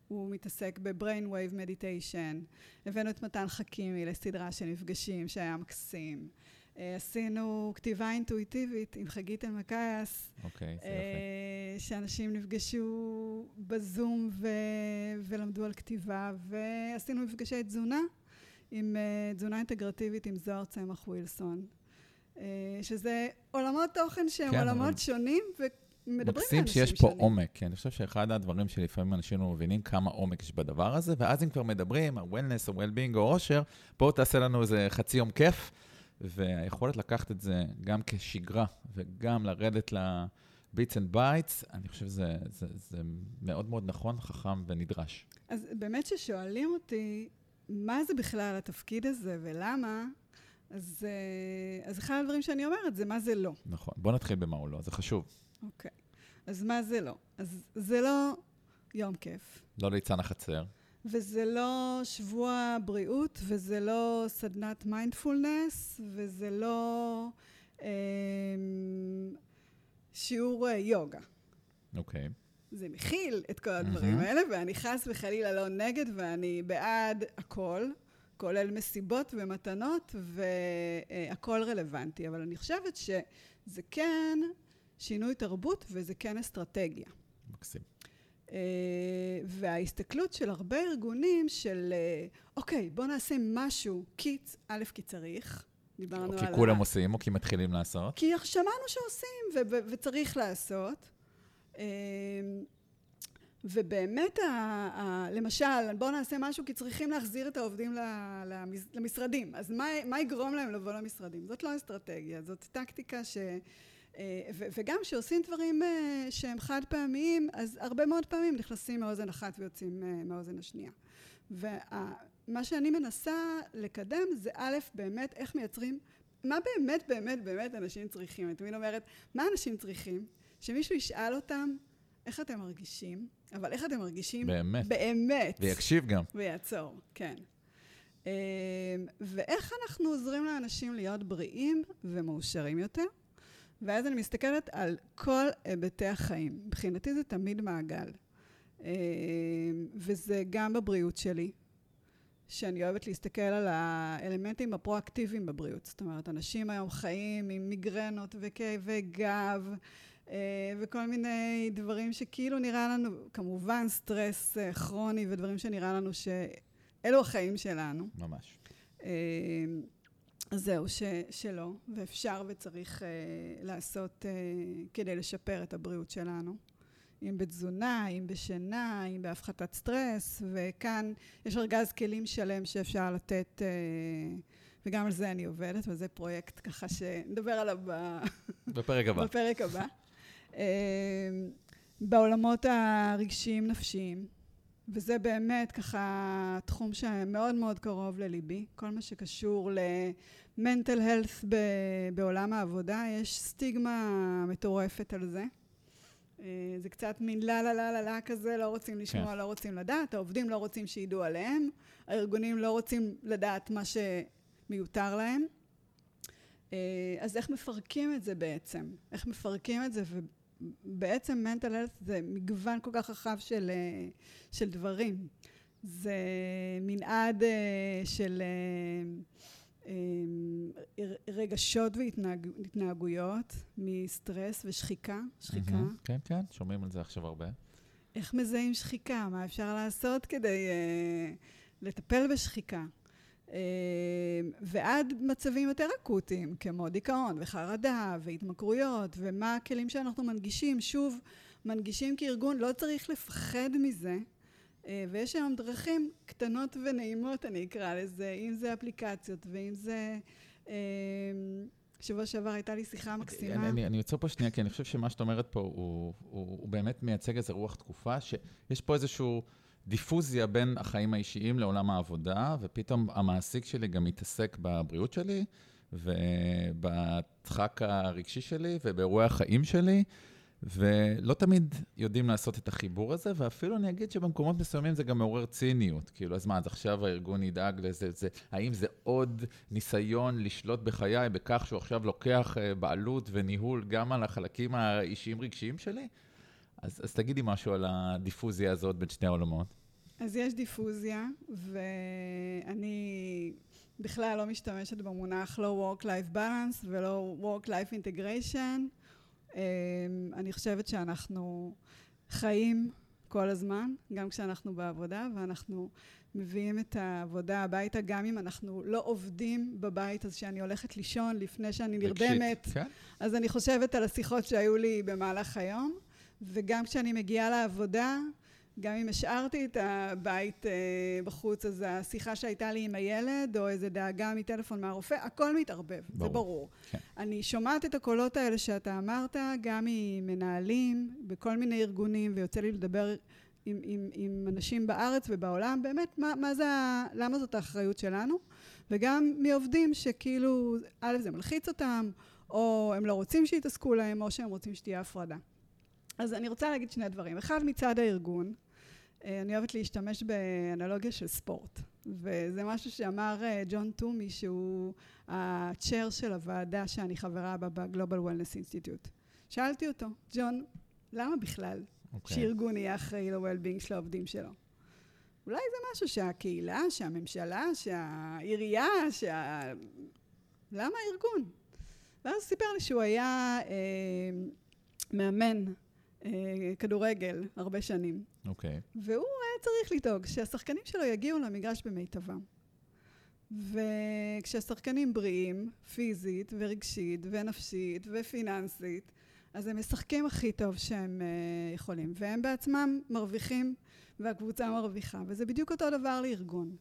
והוא מתעסק ב-brain wave meditation. הבאנו את מתן חכימי לסדרה של מפגשים שהיה מקסים. אה, עשינו כתיבה אינטואיטיבית עם חגית אלמקייס, אוקיי, זה יפה. אה, שאנשים נפגשו בזום ו... ולמדו על כתיבה, ועשינו מפגשי תזונה עם אה, תזונה אינטגרטיבית עם זוהר צמח ווילסון, שזה עולמות תוכן שהם כן, עולמות אבל- שונים ומדברים מקסים לאנשים שיש פה שונים. עומק, כי אני חושב שאחד הדברים שלפעמים אנשים לא מבינים כמה עומק יש בדבר הזה, ואז אם כבר מדברים על וולנס או well-being או עושר, בואו תעשה לנו איזה חצי יום כיף, והיכולת לקחת את זה גם כשגרה וגם לרדת ל-bits and bytes, אני חושב שזה זה, זה מאוד מאוד נכון, חכם ונדרש. אז באמת ששואלים אותי, מה זה בכלל התפקיד הזה ולמה, אז, אה, אז אחד הדברים שאני אומרת זה מה זה לא. נכון. בואו נתחיל במה הוא לא, זה חשוב. אוקיי. אז מה זה לא? אז זה לא יום כיף, לא ליצן החצר. וזה לא שבוע בריאות, וזה לא סדנת מיינדפולנס, וזה לא אה, שיעור יוגה. אוקיי. זה מכיל את כל הדברים מהמם. האלה, ואני חס וחלילה לא נגד, ואני בעד הכל, כולל מסיבות ומתנות, והכל רלוונטי. אבל אני חושבת שזה כן שינוי תרבות וזה כן אסטרטגיה. מקסים. אה, וההסתכלות של הרבה ארגונים של, אה, אוקיי, בוא נעשה משהו, כי, א', כי צריך, דיברנו או על כי כולם עושים, או כי מתחילים לעשות. כי שמענו שעושים ו- וצריך לעשות. אמ, ובאמת, ה- ה- למשל, בואו נעשה משהו כי צריכים להחזיר את העובדים ל- למס- למשרדים. אז מה, מה יגרום להם לבוא למשרדים? זאת לא אסטרטגיה, זאת טקטיקה ש... אה, וגם כשעושים דברים אה, שהם חד פעמיים, אז הרבה מאוד פעמים נכנסים מאוזן אחת ויוצאים אה, מהאוזן השנייה. ומה שאני מנסה לקדם זה א', באמת איך מייצרים, מה באמת באמת באמת אנשים צריכים. אני תמיד אומרת, מה אנשים צריכים? שמישהו ישאל אותם איך אתם מרגישים, אבל איך אתם מרגישים באמת. באמת. ויקשיב גם. ויעצור, כן. ואיך אנחנו עוזרים לאנשים להיות בריאים ומאושרים יותר? ואז אני מסתכלת על כל היבטי החיים. מבחינתי זה תמיד מעגל. אמ, וזה גם בבריאות שלי, שאני אוהבת להסתכל על האלמנטים הפרואקטיביים בבריאות. זאת אומרת, אנשים היום חיים עם מיגרנות וכאבי גב, אה, וכל מיני דברים שכאילו נראה לנו, כמובן סטרס אה, כרוני ודברים שנראה לנו שאלו החיים שלנו. ממש. זהו, ש, שלא, ואפשר וצריך אה, לעשות אה, כדי לשפר את הבריאות שלנו. אם בתזונה, אם בשינה, אם בהפחתת סטרס, וכאן יש ארגז כלים שלם שאפשר לתת, אה, וגם על זה אני עובדת, וזה פרויקט ככה שנדבר עליו ב... בפרק הבא. בפרק הבא. אה, בעולמות הרגשיים נפשיים, וזה באמת ככה תחום שמאוד מאוד קרוב לליבי, כל מה שקשור ל-mental health ב- בעולם העבודה, יש סטיגמה מטורפת על זה. אה, זה קצת מין לה לה לה לה לה כזה, לא רוצים לשמוע, כן. לא רוצים לדעת, העובדים לא רוצים שידעו עליהם, הארגונים לא רוצים לדעת מה שמיותר להם. אה, אז איך מפרקים את זה בעצם? איך מפרקים את זה? ובעצם mental health זה מגוון כל כך רחב של, אה, של דברים. זה מנעד אה, של אה, רגשות והתנהגויות מסטרס ושחיקה, שחיקה. כן, כן, שומעים על זה עכשיו הרבה. איך מזהים שחיקה? מה אפשר לעשות כדי לטפל בשחיקה? Uh, ועד מצבים יותר אקוטיים, כמו דיכאון וחרדה והתמכרויות, ומה הכלים שאנחנו מנגישים. שוב, מנגישים כארגון, לא צריך לפחד מזה, uh, ויש היום דרכים קטנות ונעימות, אני אקרא לזה, אם זה אפליקציות ואם זה... Uh, שבוע שעבר הייתה לי שיחה מקסימה. אני, אני, אני עוצר פה שנייה, כי אני חושב שמה שאת אומרת פה, הוא, הוא, הוא באמת מייצג איזה רוח תקופה, שיש פה איזשהו דיפוזיה בין החיים האישיים לעולם העבודה, ופתאום המעסיק שלי גם מתעסק בבריאות שלי, ובדחק הרגשי שלי, ובאירועי החיים שלי. ולא תמיד יודעים לעשות את החיבור הזה, ואפילו אני אגיד שבמקומות מסוימים זה גם מעורר ציניות. כאילו, אז מה, אז עכשיו הארגון ידאג לזה, זה, האם זה עוד ניסיון לשלוט בחיי בכך שהוא עכשיו לוקח אה, בעלות וניהול גם על החלקים האישיים-רגשיים שלי? אז, אז תגידי משהו על הדיפוזיה הזאת בין שני העולמות. אז יש דיפוזיה, ואני בכלל לא משתמשת במונח לא Work-Life Balance ולא Work-Life Integration. אמ, אני חושבת שאנחנו חיים כל הזמן, גם כשאנחנו בעבודה, ואנחנו מביאים את העבודה הביתה, גם אם אנחנו לא עובדים בבית, אז שאני הולכת לישון לפני שאני נרדמת. כן. אז אני חושבת על השיחות שהיו לי במהלך היום, וגם כשאני מגיעה לעבודה, גם אם השארתי את הבית אה, בחוץ, אז השיחה שהייתה לי עם הילד, או איזה דאגה מטלפון מהרופא, הכל מתערבב, ברור. זה ברור. כן. אני שומעת את הקולות האלה שאתה אמרת, גם ממנהלים בכל מיני ארגונים, ויוצא לי לדבר עם, עם, עם אנשים בארץ ובעולם, באמת, מה, מה זה, למה זאת האחריות שלנו? וגם מעובדים שכאילו, א', זה מלחיץ אותם, או הם לא רוצים שיתעסקו להם, או שהם רוצים שתהיה הפרדה. אז אני רוצה להגיד שני דברים. אחד, מצד הארגון, אה, אני אוהבת להשתמש באנלוגיה של ספורט, וזה משהו שאמר אה, ג'ון טומי, שהוא הצ'ר של הוועדה שאני חברה בה ב-Global Wellness Institute. שאלתי אותו, ג'ון, למה בכלל okay. אוקיי. שארגון יהיה אחראי ל-well-being של העובדים שלו? אולי זה משהו שהקהילה, שהממשלה, שהעירייה, שה... למה הארגון? ואז הוא סיפר לי שהוא היה אה, מאמן כדורגל הרבה שנים. אוקיי. Okay. והוא היה צריך לדאוג שהשחקנים שלו יגיעו למגרש במיטבם. וכשהשחקנים בריאים, פיזית ורגשית ונפשית ופיננסית, אז הם משחקים הכי טוב שהם uh, יכולים, והם בעצמם מרוויחים והקבוצה מרוויחה, וזה בדיוק אותו דבר לארגון.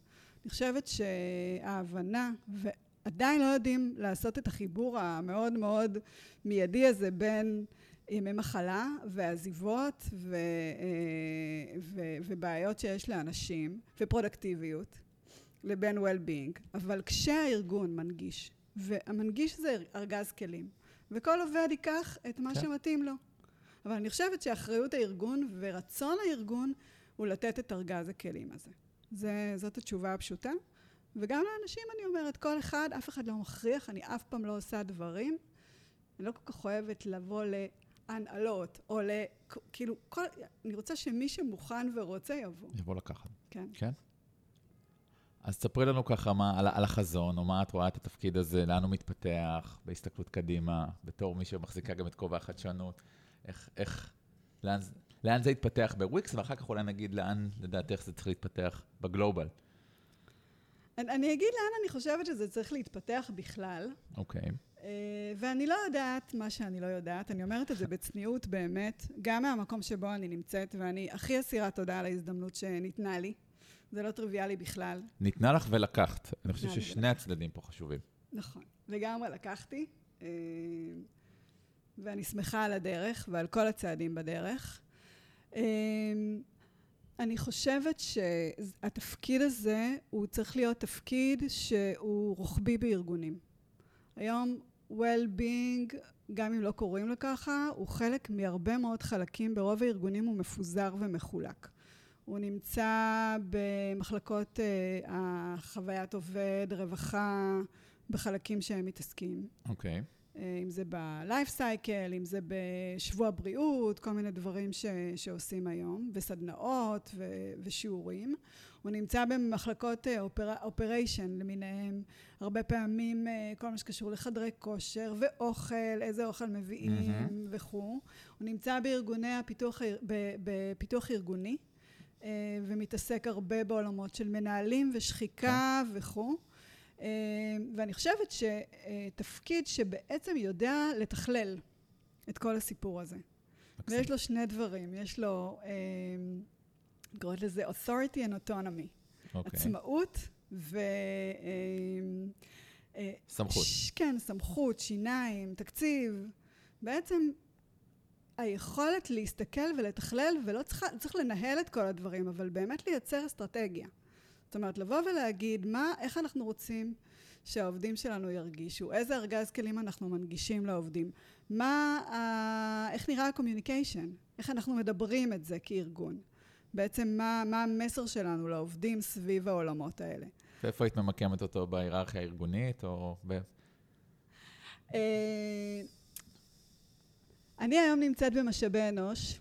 אני חושבת שההבנה, ועדיין לא יודעים לעשות את החיבור המאוד מאוד מיידי הזה בין ימי מחלה ועזיבות ו, אה, ו, ובעיות שיש לאנשים ופרודקטיביות לבין well-being, אבל כשהארגון מנגיש, והמנגיש זה ארגז כלים, וכל עובד ייקח את מה כן. שמתאים לו. אבל אני חושבת שאחריות הארגון ורצון הארגון הוא לתת את ארגז הכלים הזה. זה, זאת התשובה הפשוטה. וגם לאנשים אני אומרת, כל אחד, אף אחד לא מכריח, אני אף פעם לא עושה דברים. אני לא כל כך אוהבת לבוא להנהלות, או ל... כאילו, כל... אני רוצה שמי שמוכן ורוצה יבוא. יבוא לקחת. כן. כן? אז ספרי לנו ככה מה, על, על החזון, או מה את רואה את התפקיד הזה, לאן הוא מתפתח, בהסתכלות קדימה, בתור מי שמחזיקה גם את כובע החדשנות, איך, איך, לאן, לאן זה יתפתח בוויקס, ואחר כך אולי נגיד לאן לדעתך זה צריך להתפתח בגלובל. אני, אני אגיד לאן אני חושבת שזה צריך להתפתח בכלל. אוקיי. Okay. אה, ואני לא יודעת מה שאני לא יודעת, אני אומרת את זה בצניעות באמת, גם מהמקום שבו אני נמצאת, ואני הכי אסירת תודה על ההזדמנות שניתנה לי. זה לא טריוויאלי בכלל. ניתנה לך ולקחת. אני חושב ששני הצדדים פה חשובים. נכון. לגמרי לקחתי, אה, ואני שמחה על הדרך ועל כל הצעדים בדרך. אה, אני חושבת שהתפקיד הזה הוא צריך להיות תפקיד שהוא רוחבי בארגונים. היום well-being, גם אם לא קוראים לו ככה, הוא חלק מהרבה מאוד חלקים, ברוב הארגונים הוא מפוזר ומחולק. הוא נמצא במחלקות uh, החוויית עובד, רווחה, בחלקים שהם מתעסקים. אוקיי. Okay. אה, אם זה בלייף סייקל, אם זה בשבוע בריאות, כל מיני דברים ש, שעושים היום, וסדנאות ו, ושיעורים. הוא נמצא במחלקות אופריישן אה, למיניהם, הרבה פעמים אה, כל מה שקשור לחדרי כושר ואוכל, איזה אוכל מביאים mm-hmm. וכו'. הוא נמצא בארגוני הפיתוח, בפיתוח ארגוני, ומתעסק הרבה בעולמות של מנהלים ושחיקה כן. וכו'. אה, ואני חושבת שתפקיד שבעצם יודע לתכלל את כל הסיפור הזה. מקסים. ויש לו שני דברים, יש לו, אני קוראת לזה authority and autonomy. Okay. אוקיי. עצמאות ו... אה, סמכות. ש- כן, סמכות, שיניים, תקציב. בעצם היכולת להסתכל ולתכלל, ולא צריך, צריך לנהל את כל הדברים, אבל באמת לייצר אסטרטגיה. זאת אומרת, לבוא ולהגיד מה, איך אנחנו רוצים שהעובדים שלנו ירגישו, איזה ארגז כלים אנחנו מנגישים לעובדים, מה, ה, איך נראה ה communication, איך אנחנו מדברים את זה כארגון. בעצם מה, מה המסר שלנו לעובדים סביב העולמות האלה. ואיפה היית ממקמת אותו בהיררכיה הארגונית, או ב... אה, אני היום נמצאת במשאבי אנוש,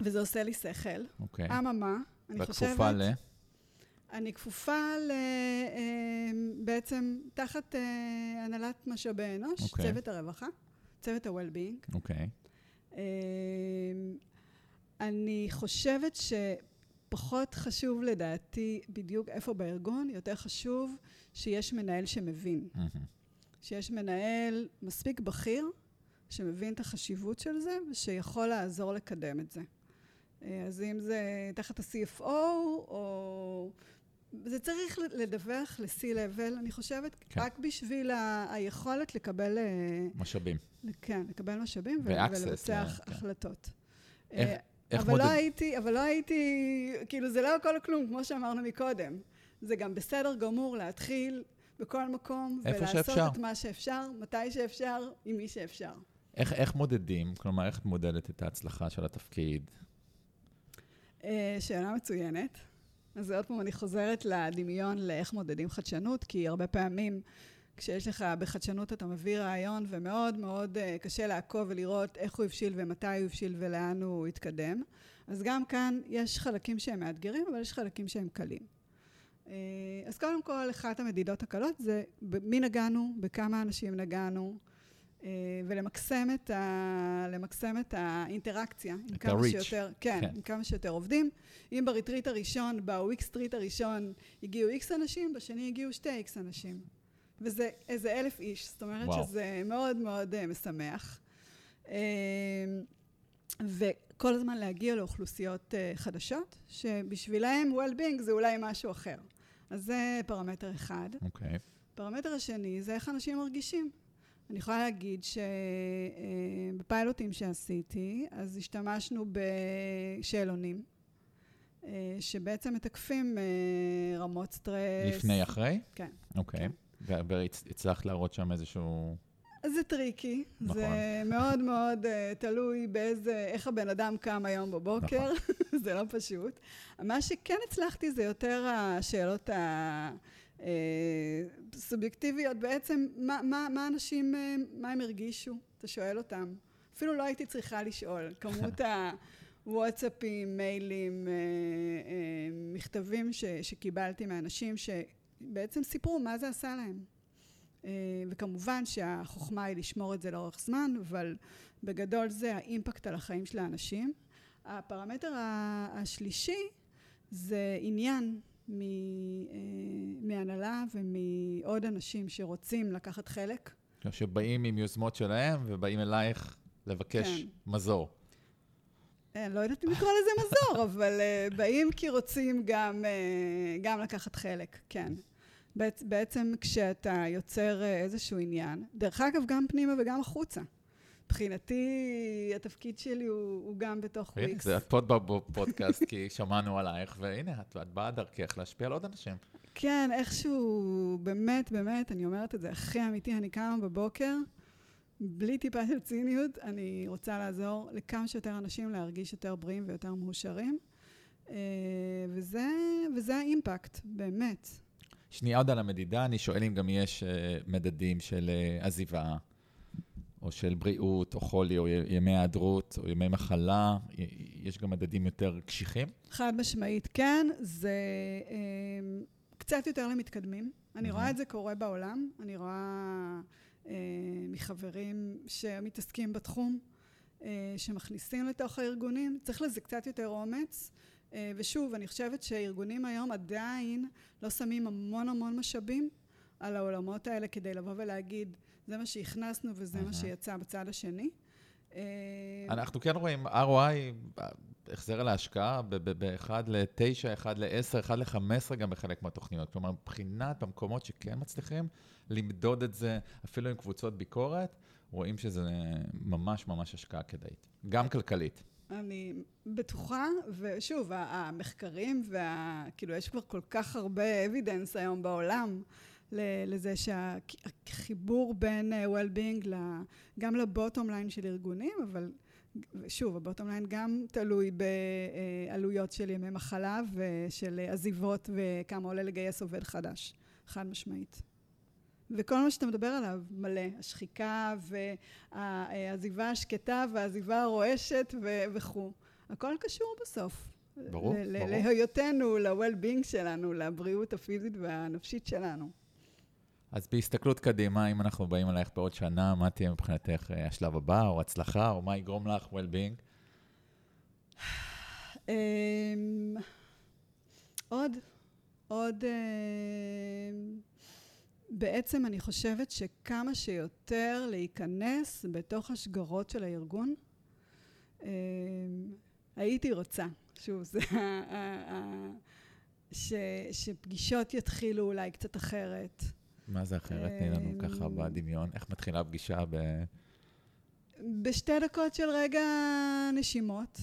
וזה עושה לי שכל. אוקיי. אממה, אני חושבת... כפופה ל... אני כפופה ל... אה, בעצם תחת אה, הנהלת משאבי אנוש, אוקיי. צוות הרווחה, צוות ה-well-being. אוקיי. אה, אני חושבת שפחות חשוב לדעתי בדיוק איפה בארגון, יותר חשוב שיש מנהל שמבין. מהמם. שיש מנהל מספיק בכיר, שמבין את החשיבות של זה, ושיכול לעזור לקדם את זה. אה, אז אם זה תחת ה-CFO, או... זה צריך לדווח ל-C-Level, אני חושבת, כן. רק בשביל ה- היכולת לקבל, אה, משאבים. כן, לקבל משאבים ולבצע ל- הח- כן. החלטות. איך- אה, איך אבל מודד... לא הייתי, אבל לא הייתי, כאילו זה לא הכל כלום, כמו שאמרנו מקודם. זה גם בסדר גמור להתחיל בכל מקום, ולעשות שאפשר. את מה שאפשר, מתי שאפשר, עם מי שאפשר. איך, איך מודדים? כלומר, איך את מודדת את ההצלחה של התפקיד? אה, שאלה מצוינת. אז עוד פעם אני חוזרת לדמיון לאיך מודדים חדשנות, כי הרבה פעמים כשיש לך בחדשנות אתה מביא רעיון ומאוד מאוד אה, קשה לעקוב ולראות איך הוא הבשיל ומתי הוא הבשיל ולאן הוא התקדם. אז גם כאן יש חלקים שהם מאתגרים, אבל יש חלקים שהם קלים. אה, אז קודם כל, אחת המדידות הקלות זה במי נגענו, בכמה אנשים נגענו, ולמקסם את, ה... למקסם את האינטראקציה עם את כמה ה-reach. שיותר, כן, כן. עם כמה שיותר עובדים. אם ב retreat הראשון, בוויקס-treat הראשון, הגיעו איקס אנשים, בשני הגיעו שתי איקס אנשים. וזה איזה אלף איש, זאת אומרת וואו. שזה מאוד מאוד uh, משמח. Uh, וכל הזמן להגיע לאוכלוסיות uh, חדשות, שבשבילהם well-being זה אולי משהו אחר. אז זה פרמטר אחד. אוקיי. הפרמטר השני זה איך אנשים מרגישים. אני יכולה להגיד שבפיילוטים שעשיתי, אז השתמשנו בשאלונים, אה, שבעצם מתקפים אה, רמות סטרס. לפני, אחרי? כן. אוקיי. כן. והצלחת להראות שם איזשהו... זה טריקי, נכון. זה מאוד מאוד uh, תלוי באיזה, איך הבן אדם קם היום בבוקר, נכון. [laughs] זה לא פשוט. מה שכן הצלחתי זה יותר השאלות הסובייקטיביות, בעצם מה, מה, מה אנשים, אה, מה הם הרגישו, אתה שואל אותם. אפילו לא הייתי צריכה לשאול, כמות [laughs] הוואטסאפים, מיילים, אה, אה, מכתבים ש, שקיבלתי מאנשים שבעצם סיפרו מה זה עשה להם. אה, וכמובן שהחוכמה היא לשמור את זה לאורך זמן, אבל בגדול זה האימפקט על החיים של האנשים. הפרמטר השלישי זה עניין אה, מהנהלה ומעוד אנשים שרוצים לקחת חלק. שבאים עם יוזמות שלהם ובאים אלייך לבקש כן. מזור. אה, אני לא יודעת אם לקרוא לזה מזור, [laughs] אבל אה, באים כי רוצים גם, אה, גם לקחת חלק, כן. בעצ- בעצם כשאתה יוצר אה, איזשהו עניין, דרך אגב, גם פנימה וגם החוצה. מבחינתי, התפקיד שלי הוא, הוא גם בתוך הנה, וויקס. זה את פה בפודקאסט, כי שמענו עלייך, והנה, את, את באה דרכך להשפיע על עוד אנשים. כן, איכשהו, באמת, באמת, אני אומרת את זה הכי אמיתי, אני קמה בבוקר, בלי טיפה של ציניות, אני רוצה לעזור לכמה שיותר אנשים להרגיש יותר בריאים ויותר מאושרים. אה, וזה, וזה האימפקט, באמת. שנייה עוד על המדידה, אני שואל אם גם יש אה, מדדים של אה, עזיבה, או של בריאות, או חולי, או ימי היעדרות, או ימי מחלה. יש גם מדדים יותר קשיחים? חד משמעית כן, זה אה, קצת יותר למתקדמים. אני. רואה את זה קורה בעולם, אני רואה אה, מחברים שמתעסקים בתחום, אה, שמכניסים לתוך הארגונים, צריך לזה קצת יותר אומץ. אה, ושוב, אני חושבת שארגונים היום עדיין לא שמים המון המון משאבים על העולמות האלה כדי לבוא ולהגיד, זה מה שהכנסנו וזה. מה שיצא בצד השני. אה, אנחנו כן רואים ROI, החזר על ההשקעה ב-1 ל-9, 1 ל-10, 1 ל-15 גם בחלק מהתוכניות. כלומר, מבחינת המקומות שכן מצליחים למדוד את זה, אפילו עם קבוצות ביקורת, רואים שזה ממש ממש השקעה כדאית, גם כלכלית. אני בטוחה, ושוב, המחקרים וה... כאילו, יש כבר כל כך הרבה evidence היום בעולם לזה שהחיבור בין אה, well-being גם ל bottom line של ארגונים, אבל שוב, ה bottom line גם תלוי בעלויות של ימי מחלה ושל עזיבות וכמה עולה לגייס עובד חדש, חד משמעית. וכל מה שאתה מדבר עליו מלא, השחיקה והעזיבה השקטה והעזיבה הרועשת וכו'. הכל קשור בסוף. ברור, ברור. להיותנו, ל-well-being שלנו, לבריאות הפיזית והנפשית שלנו. אז בהסתכלות קדימה, אם אנחנו באים אלייך בעוד שנה, מה תהיה מבחינתך אה, השלב הבא, או הצלחה, או מה יגרום לך well-being? אמ, עוד, עוד... אמ, בעצם אני חושבת שכמה שיותר להיכנס בתוך השגרות של הארגון, אמ, הייתי רוצה, שוב, זה ש, שפגישות יתחילו אולי קצת אחרת. מה זה אחרת? תני לנו ככה אמ, בדמיון. איך מתחילה פגישה ב... בשתי דקות של רגע נשימות.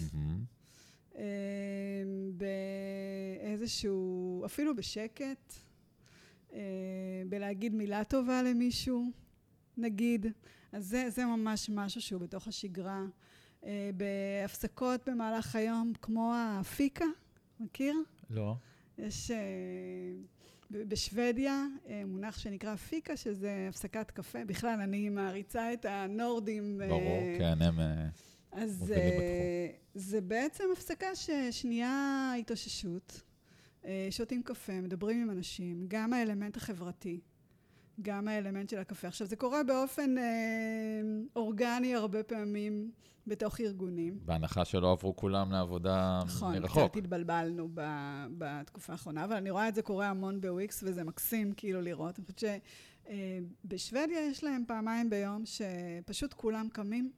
אמ, באיזשהו, אפילו בשקט. אה, בלהגיד מילה טובה למישהו, נגיד. אז זה, זה ממש משהו שהוא בתוך השגרה. בהפסקות במהלך היום, כמו הפיקה, מכיר? לא. יש בשוודיה מונח שנקרא פיקה, שזה הפסקת קפה. בכלל, אני מעריצה את הנורדים. ברור, כן, הם... אז זה בעצם הפסקה ששנייה התאוששות. אה, שותים קפה, מדברים עם אנשים, גם האלמנט החברתי, גם האלמנט של הקפה. עכשיו, זה קורה באופן אה, אורגני הרבה פעמים בתוך ארגונים. בהנחה שלא עברו כולם לעבודה נכון, מרחוק. נכון, קצת התבלבלנו ב, בתקופה האחרונה, אבל אני רואה את זה קורה המון בוויקס, וזה מקסים כאילו לראות. אני חושבת שבשוודיה אה, יש להם פעמיים ביום שפשוט כולם קמים.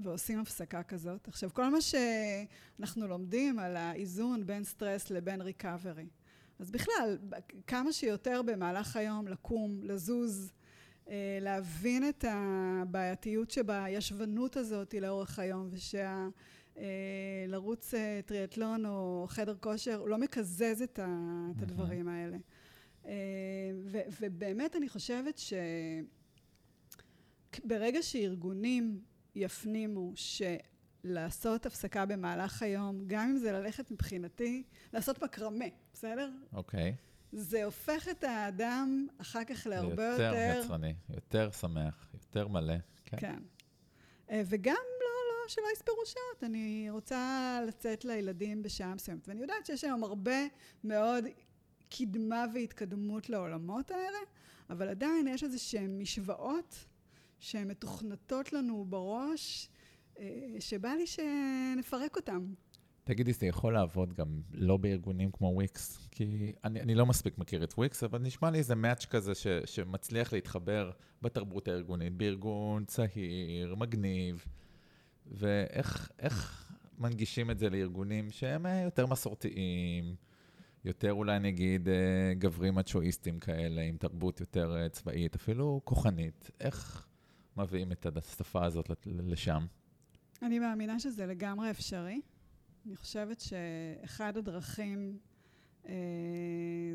ועושים הפסקה כזאת. עכשיו, כל מה שאנחנו לומדים על האיזון בין סטרס לבין ריקאברי. אז בכלל, כמה שיותר במהלך היום לקום, לזוז, אה, להבין את הבעייתיות שבישבנות הזאת לאורך היום, ושה... אה, לרוץ אה, טריאטלון או חדר כושר, הוא לא מקזז את הדברים האלה. ובאמת אני חושבת שברגע שארגונים יפנימו שלעשות הפסקה במהלך היום, גם אם זה ללכת מבחינתי, לעשות מקרמה, בסדר? אוקיי. Okay. זה הופך את האדם אחר כך להרבה יותר... יותר יצרני, יותר שמח, יותר מלא. כן. כן. אה, וגם לא, לא, שלא יספרו שעות. אני רוצה לצאת לילדים בשעה מסוימת. ואני יודעת שיש היום הרבה מאוד קדמה והתקדמות לעולמות האלה, אבל עדיין יש איזה שהן משוואות שהן מתוכנתות לנו בראש, שבא לי שנפרק אותן. תגידי, זה יכול לעבוד גם לא בארגונים כמו וויקס? כי אני, אני לא מספיק מכיר את וויקס, אבל נשמע לי איזה מאץ' כזה ש, שמצליח להתחבר בתרבות הארגונית, בארגון צעיר, מגניב, ואיך מנגישים את זה לארגונים שהם אה, יותר מסורתיים, יותר אולי נגיד אה, גברים מצ'ואיסטים כאלה, עם תרבות יותר צבאית, אפילו כוחנית. איך, מביאים את השפה הזאת לשם? אני מאמינה שזה לגמרי אפשרי. אני חושבת שאחד הדרכים אה,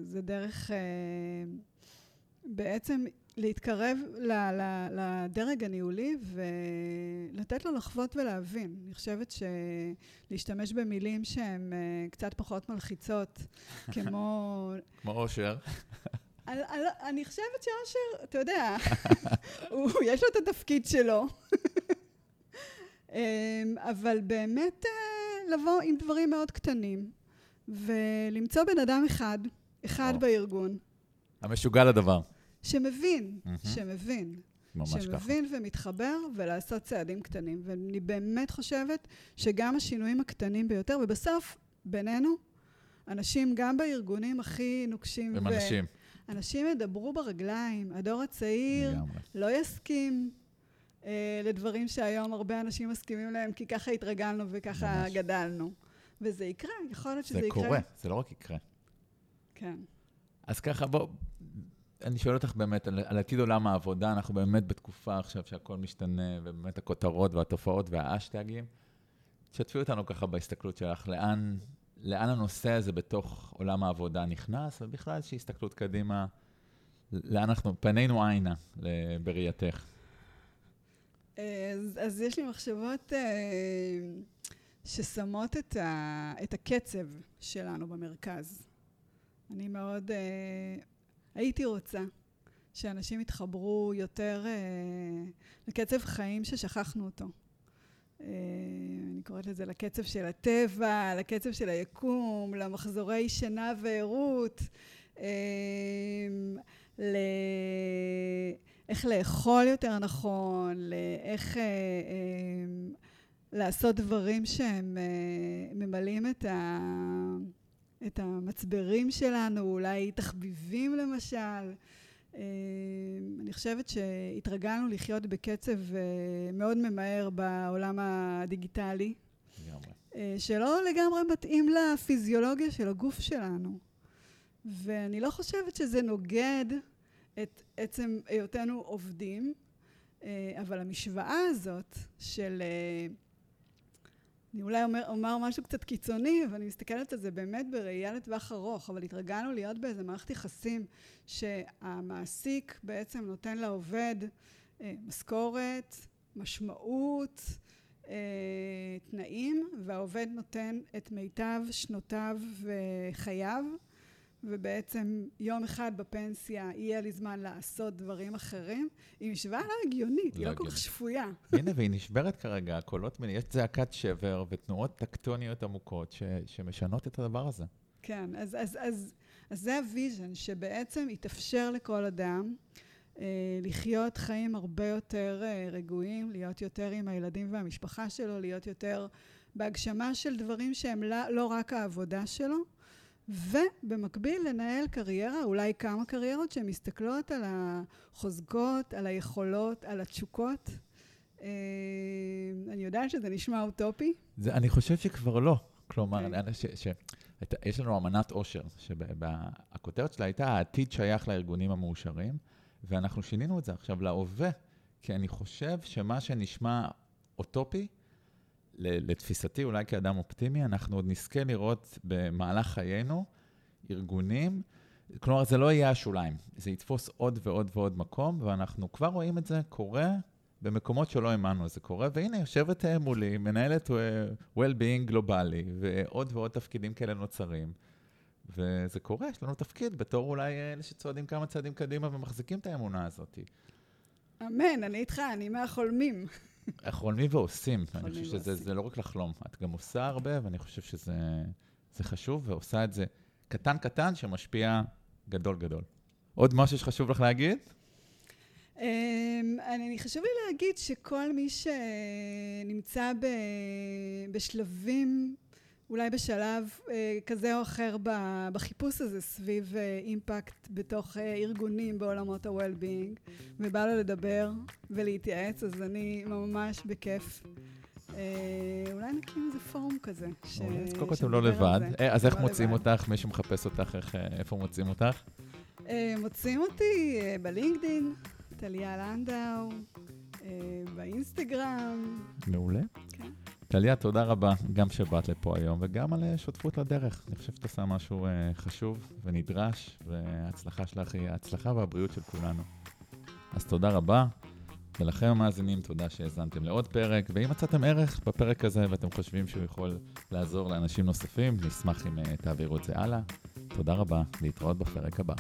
זה דרך אה, בעצם להתקרב ל, ל, לדרג הניהולי ולתת לו לחוות ולהבין. אני חושבת שלהשתמש במילים שהן אה, קצת פחות מלחיצות, [laughs] כמו... כמו אושר. [laughs] אני חושבת שאושר, אתה יודע, [laughs] יש לו את התפקיד שלו. אמ, אבל באמת אה, לבוא עם דברים מאוד קטנים, ולמצוא בן אדם אחד, אחד בארגון. המשוגע לדבר. שמבין, שמבין. ממש ככה. שמבין ומתחבר ולעשות צעדים קטנים. ואני באמת חושבת שגם השינויים הקטנים ביותר, ובסוף, בינינו, אנשים גם בארגונים הכי נוקשים. הם אנשים. אנשים ידברו ברגליים. הדור הצעיר לגמרי. לא יסכים לדברים שהיום הרבה אנשים מסכימים להם, כי ככה התרגלנו וככה ממש. גדלנו. וזה יקרה, יכול להיות שזה זה יקרה. קורה, זה לא רק יקרה. כן. אז ככה, בוא, אני שואל אותך באמת על, על עתיד עולם העבודה, אנחנו באמת בתקופה עכשיו שהכל משתנה, ובאמת הכותרות והתופעות והאשטגים. תשתפי אותנו ככה בהסתכלות שלך, לאן, לאן הנושא הזה בתוך עולם העבודה נכנס, ובכלל איזושהי הסתכלות קדימה, לאן אנחנו, פנינו עיינה בראייתך. אז, אז יש לי מחשבות אה, ששמות את, ה, את הקצב שלנו במרכז. אני מאוד אה, הייתי רוצה שאנשים יתחברו יותר אה, לקצב חיים ששכחנו אותו. אני קוראת לזה לקצב של הטבע, לקצב של היקום, למחזורי שינה וערות, אה, לאיך לאכול יותר נכון, לאיך אה, לעשות דברים שהם ממלאים את ה... את המצברים שלנו, אולי תחביבים למשל. אני חושבת שהתרגלנו לחיות בקצב מאוד ממהר בעולם הדיגיטלי. לגמרי. שלא לגמרי מתאים לפיזיולוגיה של הגוף שלנו. ואני לא חושבת שזה נוגד את עצם היותנו עובדים, אבל המשוואה הזאת של... אני אולי אומר, אומר משהו קצת קיצוני, ואני מסתכלת על זה באמת בראייה לטווח ארוך, אבל התרגלנו להיות באיזה מערכת יחסים שהמעסיק בעצם נותן לעובד אה, משכורת, משמעות, אה, תנאים, והעובד נותן את מיטב שנותיו וחייו. ובעצם יום אחד בפנסיה יהיה לי זמן לעשות דברים אחרים, היא משוואה לא הגיונית, היא לא, לא כל כך שפויה. הנה, והיא נשברת כרגע, הקולות, יש זעקת שבר ותנועות טקטוניות עמוקות ש, שמשנות את הדבר הזה. כן, אז, אז, אז, אז זה ה vision, שבעצם יתאפשר לכל אדם אה, לחיות חיים הרבה יותר אה, רגועים, להיות יותר עם הילדים והמשפחה שלו, להיות יותר בהגשמה של דברים שהם לא, לא רק העבודה שלו. ובמקביל לנהל קריירה, אולי כמה קריירות שמסתכלות על החוזקות, על היכולות, על התשוקות. אה, אני יודעת שזה נשמע אוטופי. זה, אני חושב שכבר לא. כלומר, okay. כן. ש, ש, את, יש לנו אמנת עושר, שהכותרת שלה הייתה העתיד שייך לארגונים המאושרים, ואנחנו שינינו את זה עכשיו להווה, כי אני חושב שמה שנשמע אוטופי, לתפיסתי, אולי כאדם אופטימי, אנחנו עוד נזכה לראות במהלך חיינו ארגונים, כלומר, זה לא יהיה השוליים, זה יתפוס עוד ועוד ועוד מקום, ואנחנו כבר רואים את זה קורה במקומות שלא האמנו, זה קורה, והנה, יושבת אה, מולי, מנהלת אה, well-being גלובלי, ועוד ועוד תפקידים כאלה נוצרים. וזה קורה, יש לנו תפקיד בתור אולי אלה שצועדים כמה צעדים קדימה ומחזיקים את האמונה הזאת. אמן, אני איתך, אני מהחולמים. חולמים ועושים. אני חושב שזה לא רק לחלום, את גם עושה הרבה, ואני חושב שזה חשוב, ועושה את זה קטן קטן שמשפיע גדול גדול. עוד משהו שחשוב לך להגיד? אמ, אני חשוב לי להגיד שכל מי שנמצא בשלבים אולי בשלב אה, כזה או אחר בחיפוש הזה סביב אה, אימפקט בתוך אה, ארגונים בעולמות ה-well-being ובא לו לדבר ולהתייעץ, אז אני ממש בכיף. אה, אולי נקים איזה פורום כזה. ש... אז קודם כל אתם לא לבד. אה, אז איך לא מוצאים אותך? מי שמחפש אותך, איך, אה, איפה מוצאים אותך? אה, מוצאים אותי אה, בלינקדין, טליה לנדאו, אה, באינסטגרם. מעולה. כן. טליה, תודה רבה, גם שבאת לפה היום, וגם על אה, שותפות לדרך. אני חושב שאתה עושה משהו uh, חשוב ונדרש, וההצלחה שלך היא ההצלחה והבריאות של כולנו. אז תודה רבה, ולכם המאזינים, תודה שהאזנתם לעוד פרק, ואם מצאתם ערך בפרק הזה ואתם חושבים שהוא יכול לעזור לאנשים נוספים, נשמח אם uh, תעבירו את זה הלאה. תודה רבה, להתראות בפרק הבא.